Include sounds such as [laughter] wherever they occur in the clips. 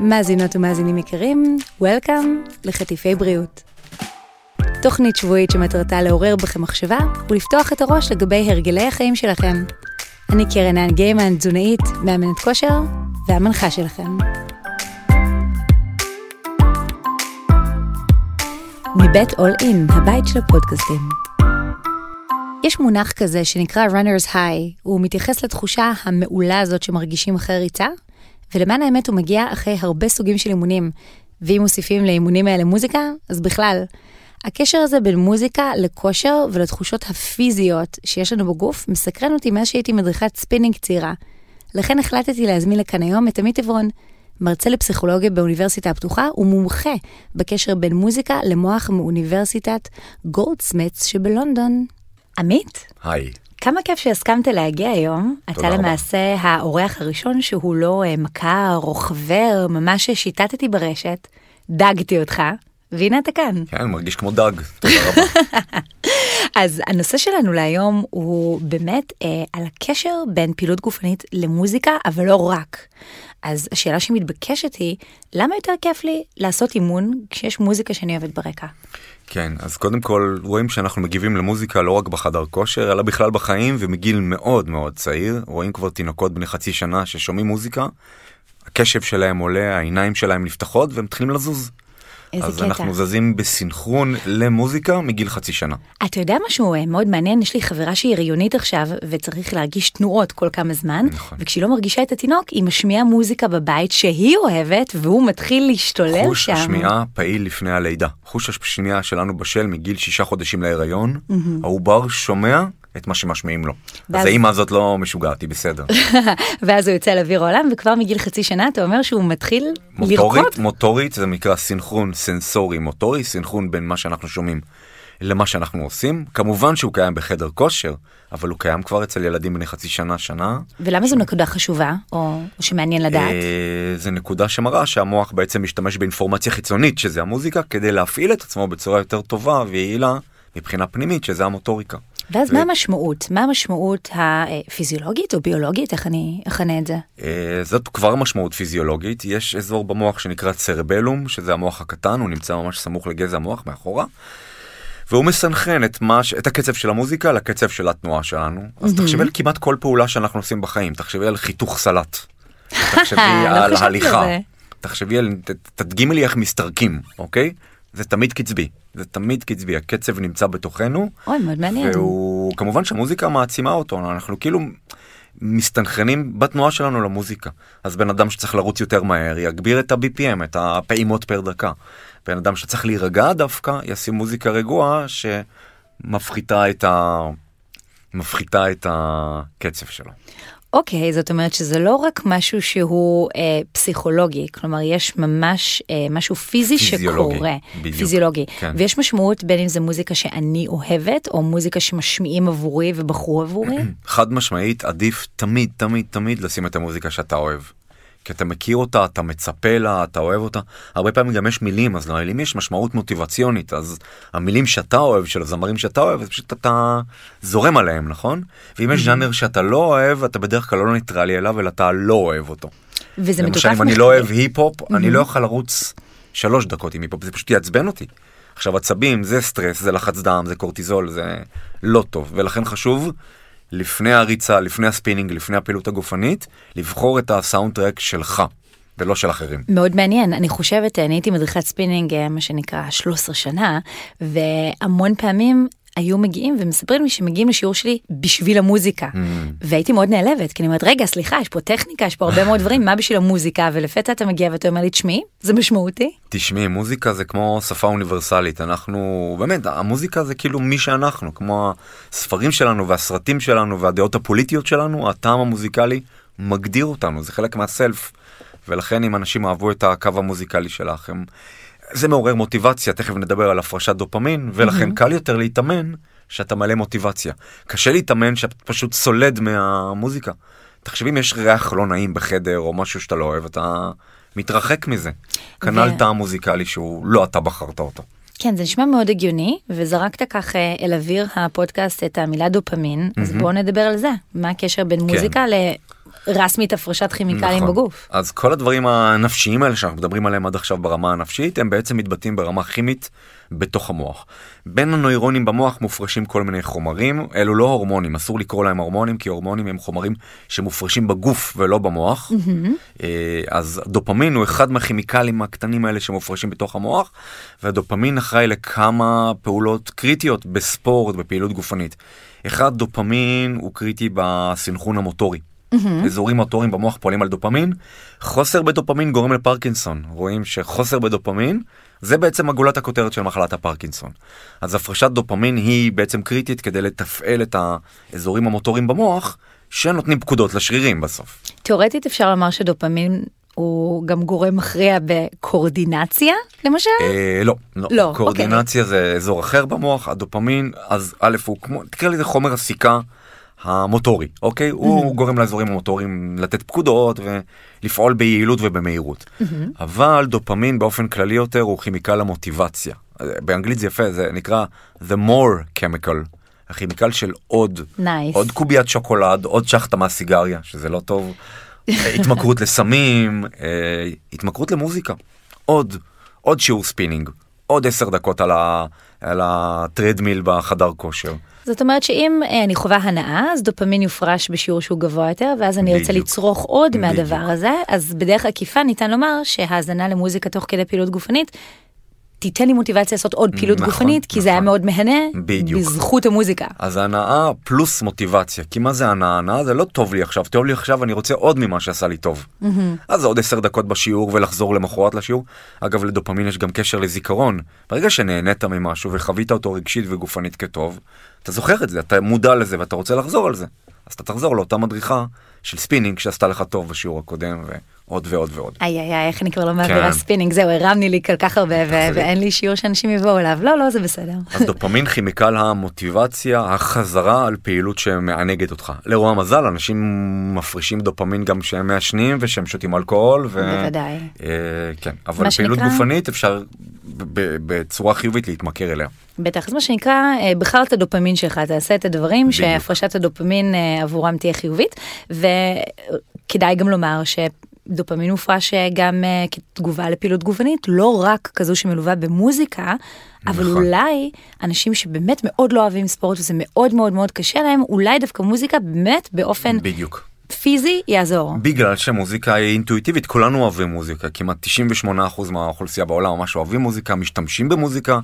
מאזינות ומאזינים יקרים, Welcome לחטיפי בריאות. תוכנית שבועית שמטרתה לעורר בכם מחשבה ולפתוח את הראש לגבי הרגלי החיים שלכם. אני קרן האן גיימן, תזונאית, מאמנת כושר והמנחה שלכם. מבית All In, הבית של הפודקאסטים. יש מונח כזה שנקרא runners high, הוא מתייחס לתחושה המעולה הזאת שמרגישים אחרי ריצה, ולמען האמת הוא מגיע אחרי הרבה סוגים של אימונים, ואם מוסיפים לאימונים האלה מוזיקה, אז בכלל. הקשר הזה בין מוזיקה לכושר ולתחושות הפיזיות שיש לנו בגוף מסקרן אותי מאז שהייתי מדריכת ספינינג צעירה. לכן החלטתי להזמין לכאן היום את עמית עברון, מרצה לפסיכולוגיה באוניברסיטה הפתוחה ומומחה בקשר בין מוזיקה למוח מאוניברסיטת גולדסמית'ס שבלונדון. עמית? היי. כמה כיף שהסכמת להגיע היום. אתה למעשה האורח הראשון שהוא לא אה, מכר או חבר, ממש שיטטתי ברשת, דגתי אותך, והנה אתה כאן. כן, מרגיש כמו דג, תודה רבה. [laughs] אז הנושא שלנו להיום הוא באמת אה, על הקשר בין פעילות גופנית למוזיקה, אבל לא רק. אז השאלה שמתבקשת היא, למה יותר כיף לי לעשות אימון כשיש מוזיקה שאני אוהבת ברקע? כן, אז קודם כל רואים שאנחנו מגיבים למוזיקה לא רק בחדר כושר, אלא בכלל בחיים ומגיל מאוד מאוד צעיר. רואים כבר תינוקות בני חצי שנה ששומעים מוזיקה, הקשב שלהם עולה, העיניים שלהם נפתחות והם מתחילים לזוז. איזה אז קטע. אנחנו זזים בסינכרון למוזיקה מגיל חצי שנה. אתה יודע משהו אה, מאוד מעניין, יש לי חברה שהיא הריונית עכשיו, וצריך להרגיש תנועות כל כמה זמן, נכון. וכשהיא לא מרגישה את התינוק, היא משמיעה מוזיקה בבית שהיא אוהבת, והוא מתחיל להשתולל חוש שם. השמיעה פעיל לפני הלידה. חוש השמיעה שלנו בשל מגיל שישה חודשים להיריון, העובר שומע את מה שמשמיעים לו. ואז- אז האמא הזאת לא משוגעת, היא בסדר. [laughs] ואז הוא יוצא לאוויר העולם, וכבר מגיל חצי שנה אתה אומר שהוא מתחיל לרקוד. מוטורית, מוטורית זה נקרא סינכרון סנסורי מוטורי, סינכרון בין מה שאנחנו שומעים למה שאנחנו עושים. כמובן שהוא קיים בחדר כושר, אבל הוא קיים כבר אצל ילדים בני חצי שנה, שנה. ולמה זו נקודה חשובה, או, או שמעניין לדעת? אה, זה נקודה שמראה שהמוח בעצם משתמש באינפורמציה חיצונית, שזה המוזיקה, כדי להפעיל את עצמו בצורה יותר טובה ויעילה מבחינה פנימית, שזה המוטוריקה. ואז ו- מה המשמעות? מה המשמעות הפיזיולוגית או ביולוגית? איך אני אכנה את זה? אה, זאת כבר משמעות פיזיולוגית, יש אזור במוח שנקרא צרבלום, שזה המוח הקטן, הוא נמצא ממש סמוך לגזע המוח מאחורה, והוא מסנכרן את, מה, ש- את הקצב של המוזיקה לקצב של התנועה שלנו. אז תחשבי על כמעט כל פעולה שאנחנו עושים בחיים, תחשבי על חיתוך סלט, [laughs] תחשבי לא על חשבתי על הליכה. תחשבי על, תדגימי לי איך מסתרקים, אוקיי? זה תמיד קצבי, זה תמיד קצבי, הקצב נמצא בתוכנו. אוי, מאוד מעניין. והוא כמובן שהמוזיקה מעצימה אותו אנחנו כאילו מסתנכרנים בתנועה שלנו למוזיקה אז בן אדם שצריך לרוץ יותר מהר יגביר את ה-BPM את הפעימות פר דקה. בן אדם שצריך להירגע דווקא ישים מוזיקה רגועה שמפחיתה את ה... מפחיתה את הקצב שלו. אוקיי, זאת אומרת שזה לא רק משהו שהוא אה, פסיכולוגי, כלומר יש ממש אה, משהו פיזי פיזיולוגי, שקורה, בדיוק, פיזיולוגי, כן. ויש משמעות בין אם זה מוזיקה שאני אוהבת, או מוזיקה שמשמיעים עבורי ובחרו עבורי. [clears throat] חד משמעית עדיף תמיד תמיד תמיד לשים את המוזיקה שאתה אוהב. כי אתה מכיר אותה, אתה מצפה לה, אתה אוהב אותה. הרבה פעמים גם יש מילים, אז למילים יש משמעות מוטיבציונית, אז המילים שאתה אוהב, של הזמרים שאתה אוהב, אז פשוט אתה זורם עליהם, נכון? ואם יש ז'אנר שאתה לא אוהב, אתה בדרך כלל לא ניטרלי אליו, אלא אתה לא אוהב אותו. וזה מתוקף למשל, אם אני. לא אוהב היפ-הופ, אני לא יכול לרוץ שלוש דקות עם היפ-הופ, זה פשוט יעצבן אותי. עכשיו עצבים זה סטרס, זה לחץ דם, זה קורטיזול, זה לא טוב, ולכן חשוב לפני הריצה, לפני הספינינג, לפני הפעילות הגופנית, לבחור את ה soundtrack שלך, ולא של אחרים. מאוד מעניין, אני חושבת, אני הייתי מדריכת ספינינג, אה, מה שנקרא 13 שנה, והמון פעמים היו מגיעים ומספרים לי שמגיעים לשיעור שלי בשביל המוזיקה. והייתי מאוד נעלבת, כי אני אומרת, רגע, סליחה, יש פה טכניקה, יש פה הרבה מאוד דברים, מה בשביל המוזיקה? ולפתע אתה מגיע ואתה אומר לי, תשמעי, זה משמעותי. תשמעי, מוזיקה זה כמו שפה אוניברסלית, אנחנו, באמת, המוזיקה זה כאילו מי שאנחנו, כמו הספרים שלנו והסרטים שלנו והדעות הפוליטיות שלנו, הטעם המוזיקלי מגדיר אותנו, זה חלק מהסלף. ולכן אם אנשים אהבו את הקו המוזיקלי שלך, הם... זה מעורר מוטיבציה, תכף נדבר על הפרשת דופמין, ולכן קל יותר להתאמן שאתה מלא מוטיבציה. קשה להתאמן שאתה פשוט סולד מהמוזיקה. תחשבי אם יש ריח לא נעים בחדר או משהו שאתה לא אוהב, אתה מתרחק מזה. כנ"ל ו- טעם מוזיקלי שהוא לא אתה בחרת אותו. כן, זה נשמע מאוד הגיוני, וזרקת כך אה, אל אוויר הפודקאסט את המילה דופמין, אז בואו נדבר על זה. מה הקשר בין מוזיקה לרסמית הפרשת כימיקלים נכון. בגוף? אז כל הדברים הנפשיים האלה שאנחנו מדברים עליהם עד עכשיו ברמה הנפשית, הם בעצם מתבטאים ברמה כימית בתוך המוח. בין הנוירונים במוח מופרשים כל מיני חומרים, אלו לא הורמונים, אסור לקרוא להם הורמונים, כי הורמונים הם חומרים שמופרשים בגוף ולא במוח. אה, אז דופמין הוא אחד מהכימיקלים הקטנים האלה שמופרשים בתוך המוח, והדופמין אחראי לכמה פעולות קריטיות בספורט, בפעילות גופנית. אחד, דופמין הוא קריטי בסנכרון המוטורי. אזורים מוטוריים במוח פועלים על דופמין, חוסר בדופמין גורם לפרקינסון. רואים שחוסר בדופמין זה בעצם הגולת הכותרת של מחלת הפרקינסון. אז הפרשת דופמין היא בעצם קריטית כדי לתפעל את האזורים המוטוריים במוח שנותנים פקודות לשרירים בסוף. תאורטית אפשר לומר שדופמין הוא גם גורם מכריע בקורדינציה, למשל? אה, לא, לא, לא, קואורדינציה זה אזור אחר במוח, הדופמין, אז א' הוא כמו, תקרא לזה חומר הסיכה המוטורי, אוקיי? הוא גורם לאזורים המוטוריים לתת פקודות ולפעול ביעילות ובמהירות. אבל דופמין באופן כללי יותר הוא כימיקל המוטיבציה. באנגלית זה יפה, זה נקרא the more chemical. הכימיקל של עוד, Nice. עוד קוביית שוקולד, עוד שחטה מהסיגריה, שזה לא טוב, אה, התמכרות לסמים, אה, התמכרות למוזיקה, עוד, עוד שיעור ספינינג, עוד עשר דקות על, ה, על הטרדמיל בחדר כושר. זאת אומרת שאם אה, אני חווה הנאה, אז דופמין יופרש בשיעור שהוא גבוה יותר, ואז אני ארצה. לצרוך עוד מהדבר בדיוק. הזה, אז בדרך עקיפה ניתן לומר שהאזנה למוזיקה תוך כדי פעילות גופנית, תיתן לי מוטיבציה לעשות עוד פעילות נכון, גופנית, כי זה היה נכון. מאוד מהנה, בדיוק. בזכות המוזיקה. אז הנאה פלוס מוטיבציה, כי מה זה הנאה? הנאה זה לא טוב לי עכשיו, טוב לי עכשיו, אני רוצה עוד ממה שעשה לי טוב. אז זה עוד עשר דקות בשיעור ולחזור למחרת לשיעור. אגב, לדופמין יש גם קשר לזיכרון. ברגע שנהנית ממשהו וחווית אותו רגשית וגופנית כטוב, אתה זוכר את זה, אתה מודע לזה ואתה רוצה לחזור על זה. אז אתה תחזור לאותה מדריכה של ספינינג שעשתה לך טוב בשיעור הקודם, ועוד ועוד ועוד. איי איי איי, איך אני כבר לא מעבירה כן. ספינינג, זהו, הרמת לי כל כך הרבה. ואין לי שיעור שאנשים יבואו אליו. לא, לא, זה בסדר. אז דופמין כימיקל המוטיבציה, החזרה על פעילות שמענגת אותך. לרוע המזל, אנשים מפרישים דופמין גם כשהם מעשנים ושהם שותים אלכוהול. ו... בוודאי. אה, כן, אבל פעילות גופנית אפשר ב- ב- בצורה חיובית להתמכר אליה. בטח, אז מה שנקרא, אה, בחר את הדופמין שלך, תעשה את הדברים. שהפרשת הדופמין אה, עבורם תהיה חיובית, וכדאי גם לומר שדופמין מופרש גם אה, כתגובה לפעילות גופנית, לא רק כזו שמלווה במוזיקה, אבל נכון. אולי אנשים שבאמת מאוד לא אוהבים ספורט וזה מאוד מאוד מאוד קשה להם, אולי דווקא מוזיקה באמת באופן בדיוק. פיזי יעזור. בגלל שמוזיקה היא אינטואיטיבית, כולנו אוהבים מוזיקה, כמעט 98% מהאוכלוסייה בעולם ממש אוהבים מוזיקה, משתמשים במוזיקה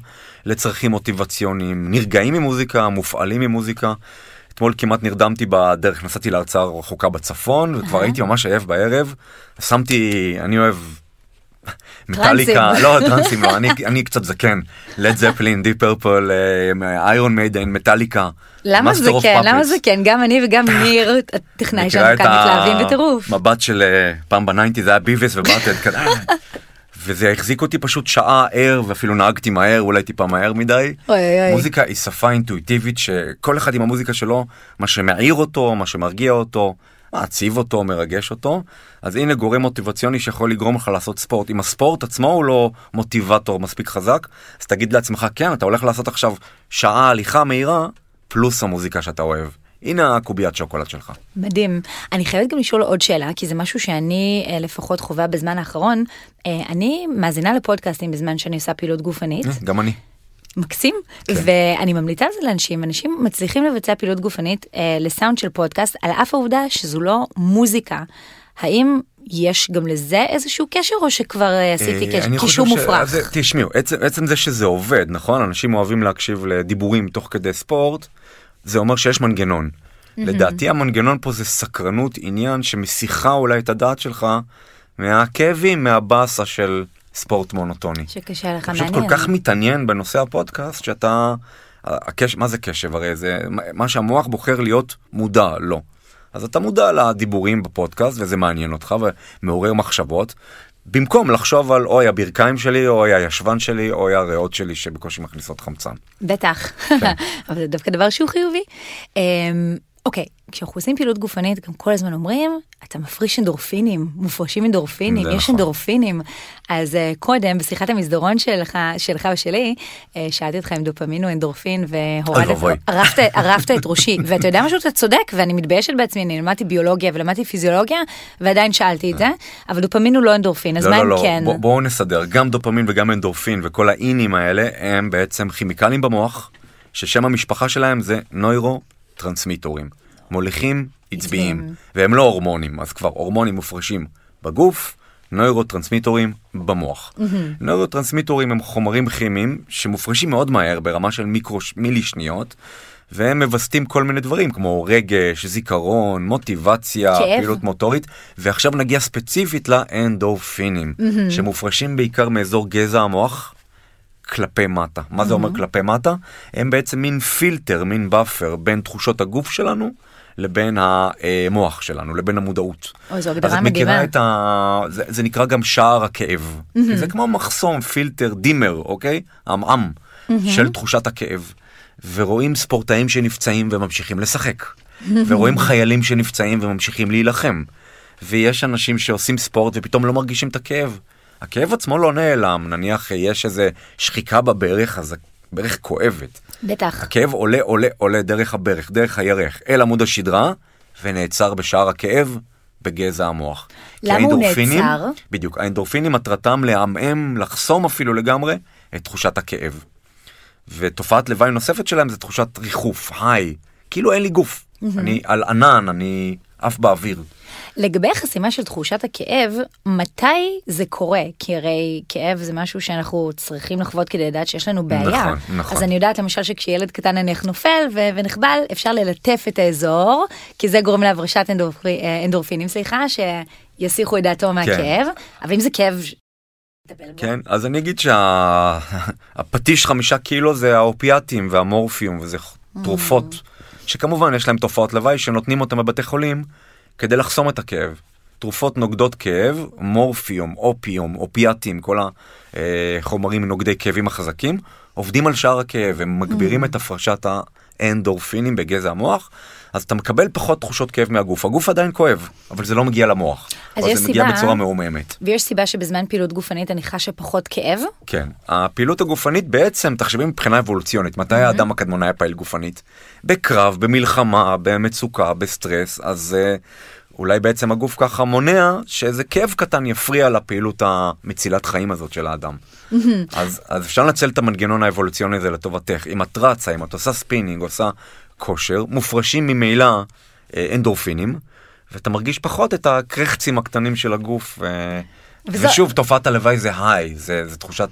לצרכים מוטיבציוניים, נרגעים ממוזיקה, מופעלים ממוזיקה. אתמול כמעט נרדמתי בדרך, נסעתי להרצאה רחוקה בצפון, וכבר הייתי ממש עייף בערב, שמתי, אני אוהב... [laughs] מטאליקה, לא טרנסים לא, אני, אני קצת זקן, לד זפלין, דיפ פרפל, איירון מיידן, מטאליקה. למה זה כן? למה. זה כן? גם אני וגם [laughs] ניר, הטכנאי שלנו כאן מתלהבים בטירוף. המבט של אה, פעם בניינטי זה היה ביבס ובאטד כזה. וזה החזיק אותי פשוט שעה ער ואפילו נהגתי מהר אולי טיפה מהר מדי. אוי אוי. מוזיקה היא שפה אינטואיטיבית שכל אחד עם המוזיקה שלו מה שמעיר אותו מה שמרגיע אותו מעציב אותו מרגש אותו אז הנה גורם מוטיבציוני שיכול לגרום לך לעשות ספורט אם הספורט עצמו הוא לא מוטיבטור מספיק חזק אז תגיד לעצמך כן אתה הולך לעשות עכשיו שעה הליכה מהירה פלוס המוזיקה שאתה אוהב הנה הקוביית שוקולד שלך. מדהים. אני חייבת גם לשאול עוד שאלה, כי זה משהו שאני אה, לפחות חווה בזמן האחרון. אה, אני מאזינה לפודקאסטים בזמן שאני עושה פעילות גופנית. גם אני. מקסים, כן. ואני ממליצה על זה לאנשים, אנשים מצליחים לבצע פעילות גופנית אה, לסאונד של פודקאסט, על אף העובדה שזו לא מוזיקה. האם יש גם לזה איזשהו קשר, או שכבר אה, עשיתי אה, קשר- קישור ש- מופרך? אז, תשמעו, עצם, עצם זה שזה עובד, נכון? אנשים אוהבים להקשיב לדיבורים תוך כדי ספורט, זה אומר שיש מנגנון. לדעתי המנגנון פה זה סקרנות, עניין שמסיחה אולי את הדעת שלך מהכאבים, מהבאסה של ספורט מונוטוני. שקשה לך אתה פשוט מעניין. כל כך מתעניין בנושא הפודקאסט שאתה, הקש, מה זה קשב? הרי זה מה שהמוח בוחר להיות מודע לו. אז אתה מודע לדיבורים בפודקאסט וזה מעניין אותך ומעורר מחשבות. במקום לחשוב על אוי הברכיים שלי, אוי הישבן שלי, אוי הריאות שלי שבקושי מכניסות חמצן. בטח, כן. [laughs] אבל זה דווקא דבר שהוא חיובי. אוקיי, כשאנחנו עושים פעילות גופנית, גם כל הזמן אומרים, אתה מפריש אנדורפינים, מופרשים אנדורפינים, יש נכון. אנדורפינים. אז uh, קודם, בשיחת המסדרון שלך, שלך ושלי, uh, שאלתי אותך אם דופמין הוא אנדורפין, והורדת. ערפת, ערפת את ראשי. [laughs] ואתה יודע משהו, אתה צודק, ואני מתביישת בעצמי, אני למדתי ביולוגיה ולמדתי פיזיולוגיה, ועדיין שאלתי את זה, אבל דופמין הוא לא אנדורפין, אז לא, מה לא, אם לא, כן? בוא, בואו נסדר, גם דופמין וגם אנדורפין וכל האינים האלה הם בעצם כימיקלים במוח, ששם המשפחה שלהם זה נוירו-טרנסמיטורים, מוליכים עצביים, עצביים. והם לא הורמונים, אז כבר הורמונים מופרשים בגוף, נוירו-טרנסמיטורים במוח. נוירו-טרנסמיטורים הם חומרים כימיים שמופרשים מאוד מהר ברמה של מיקרו מילי שניות. והם מווסתים כל מיני דברים כמו רגש, זיכרון, מוטיבציה, כאב. פעילות מוטורית, ועכשיו נגיע ספציפית לאנדורפינים, שמופרשים בעיקר מאזור גזע המוח כלפי מטה. מה זה אומר כלפי מטה? הם בעצם מין פילטר, מין buffer בין תחושות הגוף שלנו לבין המוח שלנו, לבין המודעות. אוי, זו אז הגדרה את. מכירה את ה... זה, זה נקרא גם שער הכאב. כי זה כמו מחסום, פילטר, dimmer, אוקיי? עמעם של תחושת הכאב. ורואים ספורטאים שנפצעים וממשיכים לשחק. ורואים חיילים שנפצעים וממשיכים להילחם. ויש אנשים שעושים ספורט ופתאום לא מרגישים את הכאב. הכאב עצמו לא נעלם, נניח יש איזה שחיקה בברך, אז הברך כואבת. בטח. הכאב עולה, עולה, עולה דרך הברך, דרך הירך, אל עמוד השדרה, ונעצר בשער הכאב בגזע המוח. למה הוא נעצר? בדיוק, האנדורפינים מטרתם לעמעם, לחסום אפילו לגמרי, את תחושת הכאב. ותופעת לוואי נוספת שלהם זה תחושת ריחוף, היי, כאילו אין לי גוף. אני על ענן, אני עף באוויר. לגבי החסימה של תחושת הכאב, מתי זה קורה? כי הרי כאב זה משהו שאנחנו צריכים לחוות כדי לדעת שיש לנו בעיה. נכון, נכון. אז אני יודעת למשל שכשילד קטן נניח נופל ו- ונחבל, אפשר ללטף את האזור, כי זה גורם להברשת אנדורפ... אה, אנדורפינים, סליחה, שיסיחו את דעתו מהכאב. אבל אם זה כאב... כן, אז אני אגיד שהפטיש [laughs] חמישה קילו זה האופיאטים והמורפיום, וזה תרופות, שכמובן יש להם תופעות לוואי שנותנים אותם בבתי חולים כדי לחסום את הכאב. תרופות נוגדות כאב, מורפיום, אופיום, אופיאטים, כל החומרים נוגדי כאבים החזקים, עובדים על שער הכאב, הם מגבירים את הפרשת האנדורפינים בגזע המוח, אז אתה מקבל פחות תחושות כאב מהגוף. הגוף עדיין כואב, אבל זה לא מגיע למוח. אז או יש זה מגיע סיבה- בצורה מעומעמת. ויש סיבה שבזמן פעילות גופנית אני חשה פחות כאב? כן, הפעילות הגופנית בעצם, תחשבי מבחינה אבולוציונית, מתי האדם הקדמוני היה פעיל גופנית? בקרב, במלחמה, במצוקה, בסטרס, אז אה, אולי בעצם הגוף ככה מונע שאיזה כאב קטן יפריע לפעילות המצילת חיים הזאת של האדם. אז, אז אפשר לנצל את המנגנון האבולוציוני הזה לטובתך. אם את רצה, אם את עושה ספינינג, עושה כושר, מופרשים ממילא אה, אנדורפינים, ואתה מרגיש פחות את הקרחצים הקטנים של הגוף. אה, וזו- ושוב, תופעת הלוואי זה היי, זה, זה תחושת,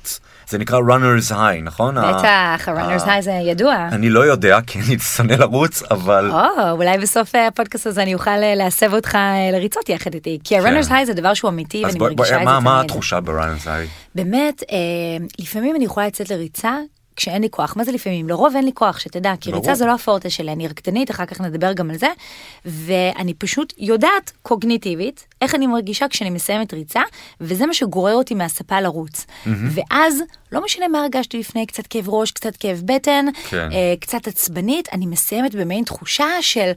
זה נקרא runners high, נכון? בטח, ה-runners ה- high זה ידוע. אני לא יודע, כי אני שונא לרוץ, אבל או, אולי בסוף אה, הפודקאסט הזה אני אוכל אה, להסב אותך אה, לריצות יחד איתי, כי ה-runners כן. high זה דבר שהוא אמיתי ואני בוא, בוא, מרגישה את מה, זה מה תמיד. התחושה ב-runners high? באמת, אה, לפעמים אני יכולה לצאת לריצה כשאין לי כוח. מה זה לפעמים? לרוב אין לי כוח, שתדע, כי ברור. ריצה זה לא הפורטה שלי, אני רקדנית, אחר כך נדבר גם על זה, ואני פשוט יודעת קוגניטיבית איך אני מרגישה כשאני מסיימת ריצה, וזה מה שגורר אותי מהספה לרוץ. ואז, לא משנה מה הרגשתי לפני, קצת כאב ראש, קצת כאב בטן, כן. אה, קצת עצבנית, אני מסיימת במעין תחושה של,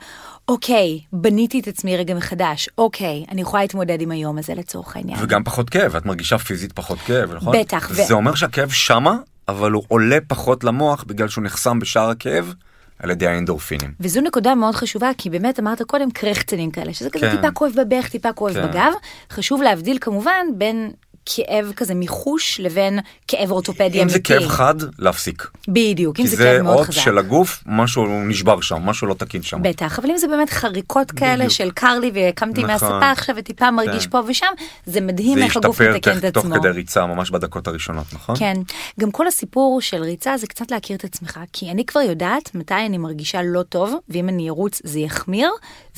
אוקיי, בניתי את עצמי רגע מחדש, אוקיי, אני יכולה להתמודד עם היום הזה לצורך העניין. וגם פחות כאב, את מרגישה פיזית פחות כאב, נכון? בטח, ו- זה אומר שהכאב שמה, אבל הוא עולה פחות למוח בגלל שהוא נחסם בשער הכאב על ידי האנדורפינים. וזו נקודה מאוד חשובה, כי באמת אמרת קודם קרחצנים כאלה, שזה כזה כן. טיפה כואב בברך, טיפה כואב כן. בגב. חשוב להבדיל כמובן בין כאב כזה מחוש לבין כאב אורתופדי אמיתי. אם זה כאב חד, להפסיק. בדיוק, אם כי זה זה כאב מאוד אות חזק. של הגוף, משהו נשבר שם, משהו לא תקין שם. בטח, אבל אם זה באמת חריקות כאלה בדיוק. של קר לי וקמתי נכון. מהספה עכשיו וטיפה מרגיש כן. פה ושם, זה מדהים זה איך הגוף ישתפר מתקן תוך- את תוך עצמו. כדי ריצה, ממש בדקות הראשונות, נכון? כן, גם כל הסיפור של ריצה זה קצת להכיר את עצמך, כי אני כבר יודעת מתי אני מרגישה לא טוב, ואם אני ארוץ זה יחמיר,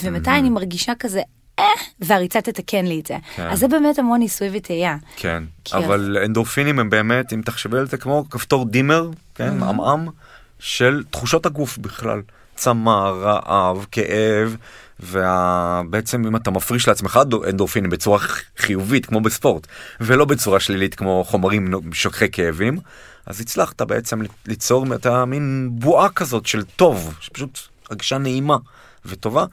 ומתי אני מרגישה כזה, והריצה תתקן לי את זה. כן. אז זה באמת המון ניסוי וטעייה. כן, אבל אנדורפינים הם באמת, אם תחשבי על זה כמו כפתור דימר, כן, עמעם, של תחושות הגוף בכלל. צמא, רעב, כאב, ובעצם אם אתה מפריש לעצמך דו- אנדורפינים בצורה חיובית כמו בספורט, ולא בצורה שלילית כמו חומרים שוכחי כאבים, אז הצלחת בעצם ליצור את המין בועה כזאת של טוב, שפשוט הרגשה נעימה. וטובה,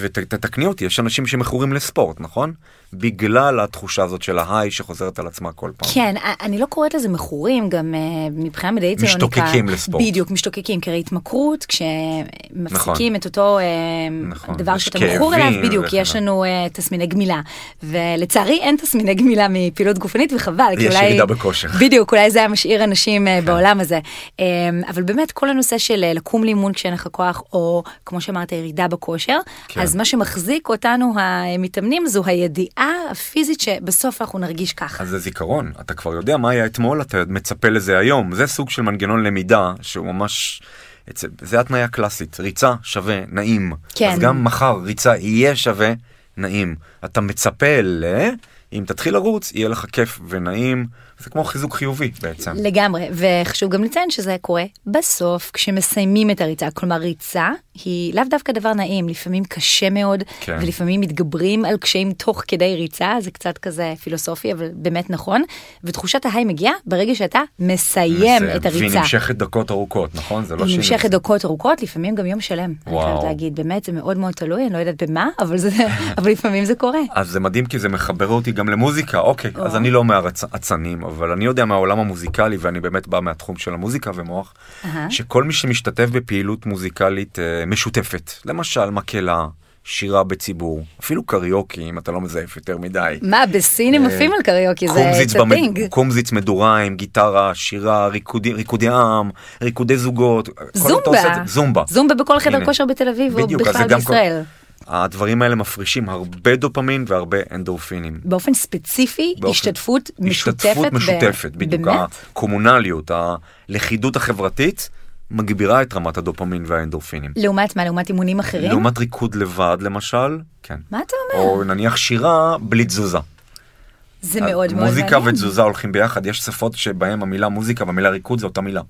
ותתקני אותי, יש אנשים שמכורים לספורט, נכון? בגלל התחושה הזאת של ההיי שחוזרת על עצמה כל פעם. כן, אני לא קוראת לזה מכורים, גם uh, מבחינה מדעית זה לא נקרא... משתוקקים לספורט. בדיוק, משתוקקים, כי הרי התמכרות, כשמפסיקים נכון. את אותו uh, נכון. דבר שאתה מכור אליו, בדיוק. יש לנו uh, תסמיני גמילה. ולצערי אין תסמיני גמילה מפעילות גופנית, וחבל. יש אולי... ירידה בכושר. [laughs] בדיוק, אולי זה היה משאיר אנשים uh, בעולם הזה. אבל באמת, כל הנושא של לקום לאימון כשאין לך כוח, או כמו שאמרת, ירידה בכושר, כן. אז מה שמחזיק אותנו המתאמנים זו הידיעה הפיזית שבסוף אנחנו נרגיש ככה. אז זה זיכרון, אתה כבר יודע מה היה אתמול, אתה מצפה לזה היום, זה סוג של מנגנון למידה שהוא ממש... זה התניה קלאסית, ריצה שווה נעים. כן. אז גם מחר ריצה יהיה שווה נעים. אתה מצפה ל... אם תתחיל לרוץ, יהיה לך כיף ונעים. זה כמו חיזוק חיובי בעצם. לגמרי, וחשוב גם לציין שזה קורה בסוף כשמסיימים את הריצה. כלומר, ריצה היא לאו דווקא דבר נעים, לפעמים קשה מאוד, כן. ולפעמים מתגברים על קשיים תוך כדי ריצה, זה קצת כזה פילוסופי, אבל באמת נכון. ותחושת ההיי מגיעה ברגע שאתה מסיים את הריצה. והיא נמשכת דקות ארוכות, נכון? זה לא שהיא נמשכת דקות ארוכות, לפעמים גם יום שלם. וואו. אני חייבת להגיד, באמת, זה מאוד מאוד תלוי, אני לא יודעת במה, אבל, זה, [laughs] אבל לפעמים זה קורה. אז זה מדהים כי זה מחבר אותי גם למוזיקה, אוקיי, או. אז אני לא מהאצנים, אבל אני יודע מהעולם המוזיקלי, ואני באמת בא מהתחום של המוזיקה ומוח. שכל מי שמשתתף בפעילות מוזיקלית uh, משותפת, למשל מקהלה, שירה בציבור, אפילו קריוקי, אם אתה לא מזייף יותר מדי. מה, בסין הם אה, עפים על קריוקי, זה צטינג. קומזיץ מדורה עם גיטרה, שירה, ריקודי, ריקודי עם, ריקודי זוגות. זומבה. זומבה. זומבה בכל חדר כושר בתל אביב, או בכלל בישראל. הדברים האלה מפרישים הרבה דופמין והרבה אנדורפינים. באופן ספציפי, באופן... השתתפות משותפת. השתתפות משותפת, ב... בדיוק. באמת? הקומונליות, הלכידות החברתית. מגבירה את רמת הדופמין והאנדורפינים. לעומת מה? לעומת אימונים אחרים? לעומת ריקוד לבד למשל, כן. מה אתה אומר? או נניח שירה בלי תזוזה. זה מאוד מאוד מעניין. מוזיקה ותזוזה הולכים ביחד, יש שפות שבהם המילה מוזיקה והמילה ריקוד זה אותה מילה.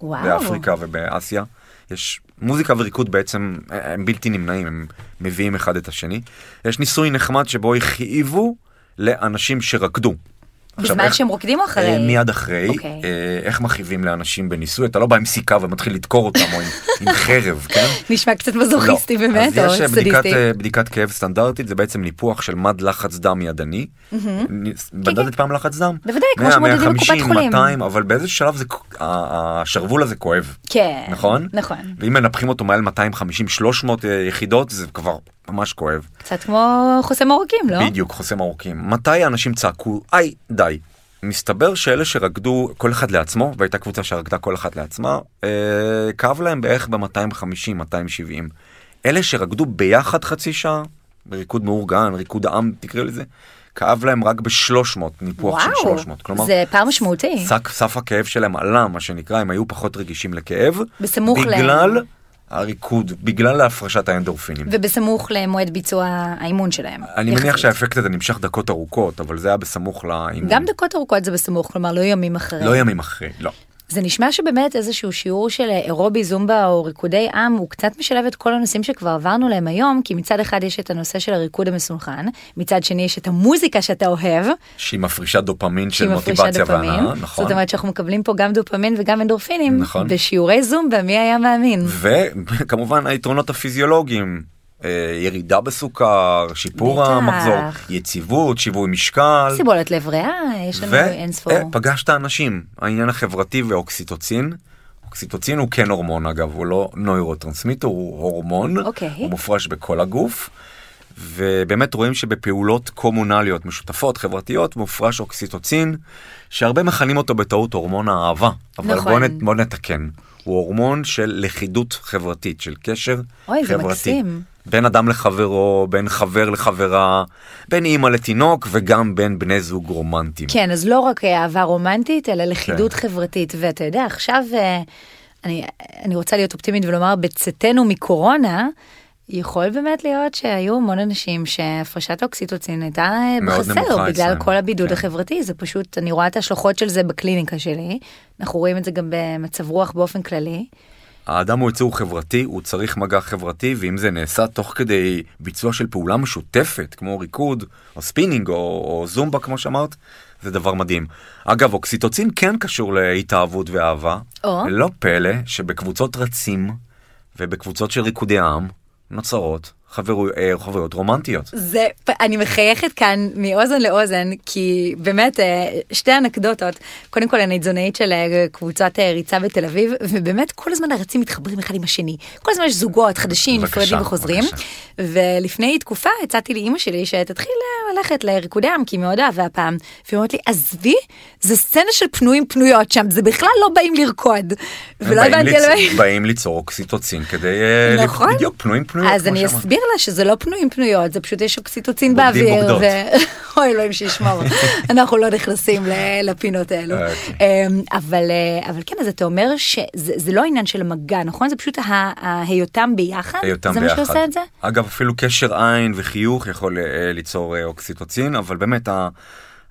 וואו. באפריקה ובאסיה. יש מוזיקה וריקוד בעצם הם בלתי נמנעים, הם מביאים אחד את השני. יש ניסוי נחמד שבו הכאיבו לאנשים שרקדו. בזמן איך, שהם רוקדים או אחרי? אה, מיד אחרי. Okay. אוקיי. אה, איך מכאיבים לאנשים בניסוי, אתה לא בא עם סיכה ומתחיל לדקור אותם או עם, [laughs] עם חרב, כן? נשמע קצת מזוכיסטי לא. באמת, או סדיסטי. אז יש בדיקת, בדיקת כאב סטנדרטית, זה בעצם ניפוח של מד לחץ דם ידני. בדדת כן, כן. פעם לחץ דם? בוודאי, כמו שמודדים בקופת חולים. 200, אבל באיזה שלב זה, השרוול הזה כואב. כן. נכון? נכון. ואם מנפחים אותו מעל 250-300 אה, יחידות, זה כבר ממש כואב. קצת כמו חוסם עורקים, לא? בדיוק, חוסם עורקים. מתי האנשים צעקו, היי, די. מסתבר שאלה שרקדו כל אחד לעצמו, והייתה קבוצה שרקדה כל אחת לעצמה, אה, כאב להם בערך ב-250-270. אלה שרקדו ביחד חצי שעה, בריקוד מאורגן, ריקוד העם, תקראי לזה, כאב להם רק ב-300, ניפוח וואו, של 300. כלומר, זה פער משמעותי. סף הכאב שלהם עלה, מה שנקרא, הם היו פחות רגישים לכאב. בסמוך בגלל... להם. הריקוד בגלל הפרשת האנדורפינים. ובסמוך למועד ביצוע האימון שלהם. אני יחסית. מניח שהאפקט הזה נמשך דקות ארוכות, אבל זה היה בסמוך לאימון. גם דקות ארוכות זה בסמוך, כלומר לא ימים אחרי. לא ימים אחרי, לא. זה נשמע שבאמת איזשהו שיעור של אירובי זומבה או ריקודי עם הוא קצת משלב את כל הנושאים שכבר עברנו להם היום כי מצד אחד יש את הנושא של הריקוד המסונכן מצד שני יש את המוזיקה שאתה אוהב. שהיא מפרישה דופמין של מוטיבציה והנאה נכון. זאת אומרת שאנחנו מקבלים פה גם דופמין וגם אנדורפינים נכון. בשיעורי זומבה מי היה מאמין. וכמובן היתרונות הפיזיולוגיים אה, ירידה בסוכר, שיפור בטח. המחזור, יציבות, שיווי משקל. סיבולת לב ריאה, יש לנו אין ספור. ופגשת אנשים, העניין החברתי ואוקסיטוצין. אוקסיטוצין הוא כן הורמון אגב, הוא לא נוירוטרנסמיטר, הוא הורמון, okay. okay. הוא מופרש בכל הגוף. ובאמת רואים שבפעולות קומונליות משותפות חברתיות מופרש אוקסיטוצין שהרבה מכנים אותו בטעות הורמון האהבה אבל נכון. בוא, נת, בוא נתקן הוא הורמון של לכידות חברתית של קשר אוי, חברתי. זה מקסים. בין אדם לחברו, בין חבר לחברה, בין אימא לתינוק וגם בין בני זוג רומנטיים. כן, אז לא רק אהבה רומנטית, אלא לכידות כן. חברתית. ואתה יודע, עכשיו אה, אני, אני רוצה להיות אופטימית ולומר, בצאתנו מקורונה, יכול באמת להיות שהיו המון אנשים שהפרשת האוקסיטוצין הייתה אה, בחסר בגלל אצלנו. כל הבידוד כן. החברתי זה פשוט אני רואה את ההשלכות של זה בקליניקה שלי אנחנו רואים את זה גם במצב רוח באופן כללי. האדם הוא יצור חברתי, הוא צריך מגע חברתי, ואם זה נעשה תוך כדי ביצוע של פעולה משותפת, כמו ריקוד, או ספינינג, או, או זומבה, כמו שאמרת, זה דבר מדהים. אגב, אוקסיטוצין כן קשור להתאהבות ואהבה. או. לא פלא שבקבוצות רצים, ובקבוצות של ריקודי עם, נוצרות חברו, אה, חוויות רומנטיות. זה, אני מחייכת כאן מאוזן לאוזן, כי באמת, אה, שתי אנקדוטות. קודם כל, אני תזונאית של אה, קבוצת ריצה בתל אביב, ובאמת כל הזמן הרצים מתחברים אחד עם השני. כל הזמן יש זוגות חדשים, נפרדים וחוזרים. בבקשה. ולפני תקופה הצעתי לאימא שלי שתתחיל ללכת לריקודי עם, כי היא מאוד אהבה הפעם. והיא אומרת לי, עזבי, זה סצנה של פנויים פנויות שם, זה בכלל לא באים לרקוד. ולא הבנתי על מה... באים ליצור אוקסיטוצין כדי... נכון. בדיוק, פנויים פנויות. אז אני. אסביר לה שזה לא פנויים פנויות, זה פשוט יש אוקסיטוצין באוויר. ו- [laughs] אוי אלוהים שישמור, [laughs] אנחנו לא נכנסים לפינות האלו. אוקיי. אמ, אבל אה, אבל כן, אז אתה אומר שזה זה לא העניין של המגע, נכון? זה פשוט ה- ההיותם ביחד? היותם זה ביחד. מה שעושה את זה? אגב, אפילו קשר עין וחיוך יכול אה, ליצור אה, אוקסיטוצין, אבל באמת, ה,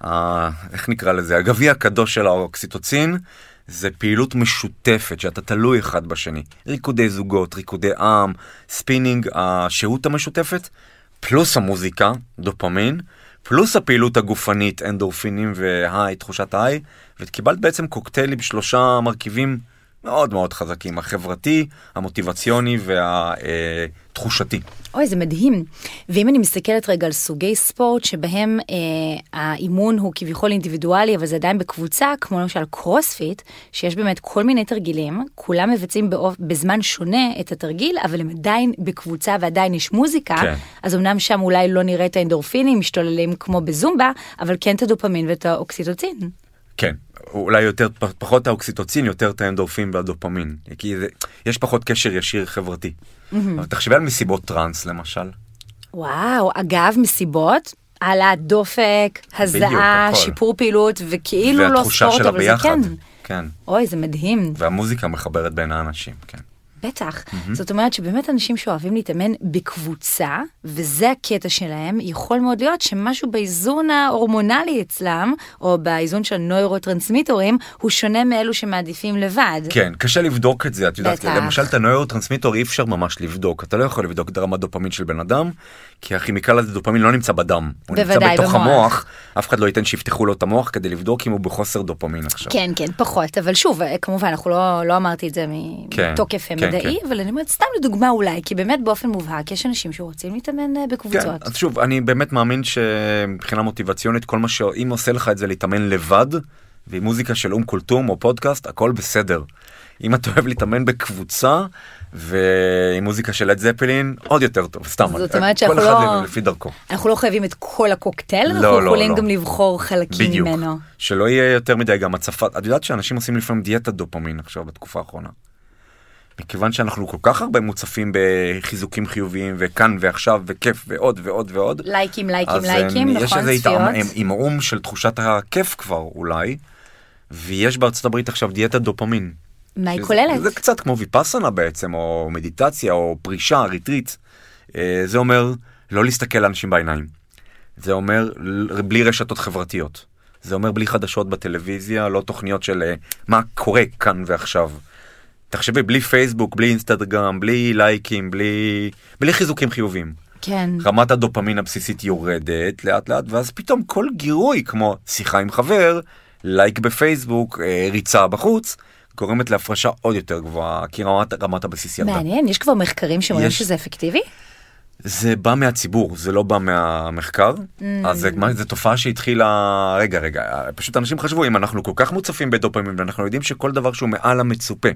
ה, איך נקרא לזה, הגביע הקדוש של האוקסיטוצין, זה פעילות משותפת, שאתה תלוי אחד בשני. ריקודי זוגות, ריקודי עם, ספינינג, השהות המשותפת, פלוס המוזיקה, דופמין, פלוס הפעילות הגופנית, אנדורפינים ו high, תחושת ה high, וקיבלת בעצם קוקטייל עם שלושה מרכיבים מאוד מאוד חזקים, החברתי, המוטיבציוני והתחושתי. אוי, זה מדהים. ואם אני מסתכלת רגע על סוגי ספורט שבהם אה, האימון הוא כביכול אינדיבידואלי, אבל זה עדיין בקבוצה, כמו למשל קרוספיט, שיש באמת כל מיני תרגילים, כולם מבצעים באופ... בזמן שונה את התרגיל, אבל הם עדיין בקבוצה ועדיין יש מוזיקה, כן. אז אמנם שם אולי לא נראה את האנדורפינים משתוללים כמו בזומבה, אבל כן את הדופמין ואת האוקסיטוצין. כן, אולי יותר, פחות האוקסיטוצין, יותר את האנדורפין והדופמין. כי זה, יש פחות קשר ישיר חברתי. אבל תחשבי על מסיבות טראנס למשל. וואו, אגב, מסיבות, העלאת דופק, הזעה. שיפור פעילות, וכאילו לא ספורט, אבל זה ביחד. כן. כן. אוי, זה מדהים, והמוזיקה מחברת בין האנשים, כן. בטח. זאת אומרת שבאמת אנשים שאוהבים להתאמן בקבוצה, וזה הקטע שלהם, יכול מאוד להיות שמשהו באיזון ההורמונלי אצלם, או באיזון של נוירוטרנסמיטורים, הוא שונה מאלו שמעדיפים לבד. כן, קשה לבדוק את זה, את יודעת, בטח. למשל את הנוירוטרנסמיטור אי אפשר ממש לבדוק, אתה לא יכול לבדוק את רמת דופמין של בן אדם, כי הכימיקל הזה דופמין לא נמצא בדם, הוא נמצא בתוך במוח. המוח, אף אחד לא ייתן שיפתחו לו את המוח כדי לבדוק אם הוא בחוסר דופמין עכשיו. כן, כן, פחות, אבל שוב, כמובן, אנחנו לא, לא אמרתי את זה כן, מתוקף כן, מדעי, כן. אבל אני אומרת, סתם לדוגמה אולי, כי באמת באופן מובהק יש אנשים שרוצים להתאמן אה, כן, בקבוצות. אז שוב, אני באמת מאמין שמבחינה מוטיבציונית, כל מה ש... אם עושה לך את זה להתאמן לבד, ועם מוזיקה של אום כולתום או פודקאסט, הכל בסדר. אם אתה אוהב להתאמן בקבוצה, ועם מוזיקה של לד זפלין, עוד יותר טוב, סתם. זאת אומרת כל שאנחנו אחד לא- לפי דרכו. אנחנו לא חייבים את כל הקוקטייל, אנחנו לא, לא, יכולים לא. גם לבחור חלקים בדיוק. ממנו. שלא יהיה יותר מדי גם הצפת, את יודעת שאנשים עושים לפעמים דיאטת דופמין עכשיו בתקופה האחרונה. מכיוון שאנחנו כל כך הרבה מוצפים בחיזוקים חיוביים וכאן ועכשיו וכיף ועוד ועוד ועוד. לייקים, לייקים, אז לייקים, יש נכון, איזה צפיות. התעמ- עמעום של תחושת הכיף כבר אולי, ויש בארצות הברית עכשיו דיאטת דופמין. מה היא כוללת? זה קצת כמו ויפאסנה בעצם, או מדיטציה, או פרישה, retreat. אה, זה אומר לא להסתכל לאנשים בעיניים. זה אומר בלי רשתות חברתיות. זה אומר בלי חדשות בטלוויזיה, לא תוכניות של אה, מה קורה כאן ועכשיו. תחשבי, בלי פייסבוק, בלי אינסטגרם, בלי לייקים, בלי, בלי חיזוקים חיוביים. כן. רמת הדופמין הבסיסית יורדת לאט לאט, ואז פתאום כל גירוי, כמו שיחה עם חבר, לייק בפייסבוק, אה, ריצה בחוץ, גורמת להפרשה עוד יותר גבוהה, כי רמת, רמת הבסיס ירדה. מעניין, יש כבר מחקרים שמראים יש- שזה אפקטיבי? זה בא מהציבור, זה לא בא מהמחקר. Mm. אז זה, מה- זה תופעה שהתחילה... רגע, רגע, פשוט אנשים חשבו, אם אנחנו כל כך מוצפים בדופמין, ואנחנו יודעים שכל דבר שהוא מעל המצופה,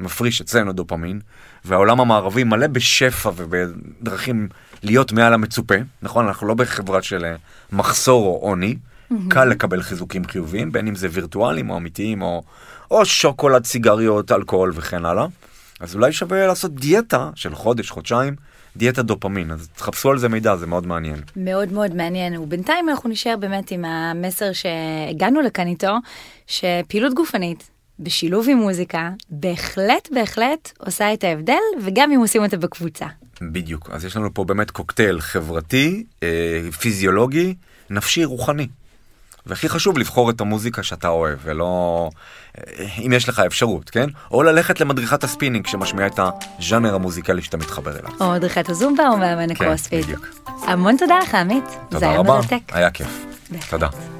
מפריש אצלנו דופמין, והעולם המערבי מלא בשפע ובדרכים להיות מעל המצופה, נכון? אנחנו לא בחברה של אה, מחסור או עוני, קל לקבל חיזוקים חיוביים, בין אם זה וירטואליים או אמיתיים, או, או שוקולד, סיגריות, אלכוהול וכן הלאה. אז אולי שווה לעשות דיאטה של חודש, חודשיים, דיאטה דופמין, אז תחפשו על זה מידע, זה מאוד מעניין. מאוד מאוד מעניין, ובינתיים אנחנו נשאר באמת עם המסר שהגענו לכאן איתו, שפעילות גופנית בשילוב עם מוזיקה בהחלט בהחלט עושה את ההבדל, וגם אם עושים אותה בקבוצה. בדיוק, אז יש לנו פה באמת קוקטייל חברתי, אה, פיזיולוגי, נפשי, רוחני. והכי חשוב לבחור את המוזיקה שאתה אוהב, ולא... אה, אם יש לך אפשרות, כן? או ללכת למדריכת הספינינג שמשמיעה את הז'אנר המוזיקלי שאתה מתחבר אליו. או מדריכת הזומבה או מאמן כן, הקרוספיט. בדיוק. המון תודה לך עמית, זה תודה היה רבה, מרתק. היה כיף. בהחלט. תודה.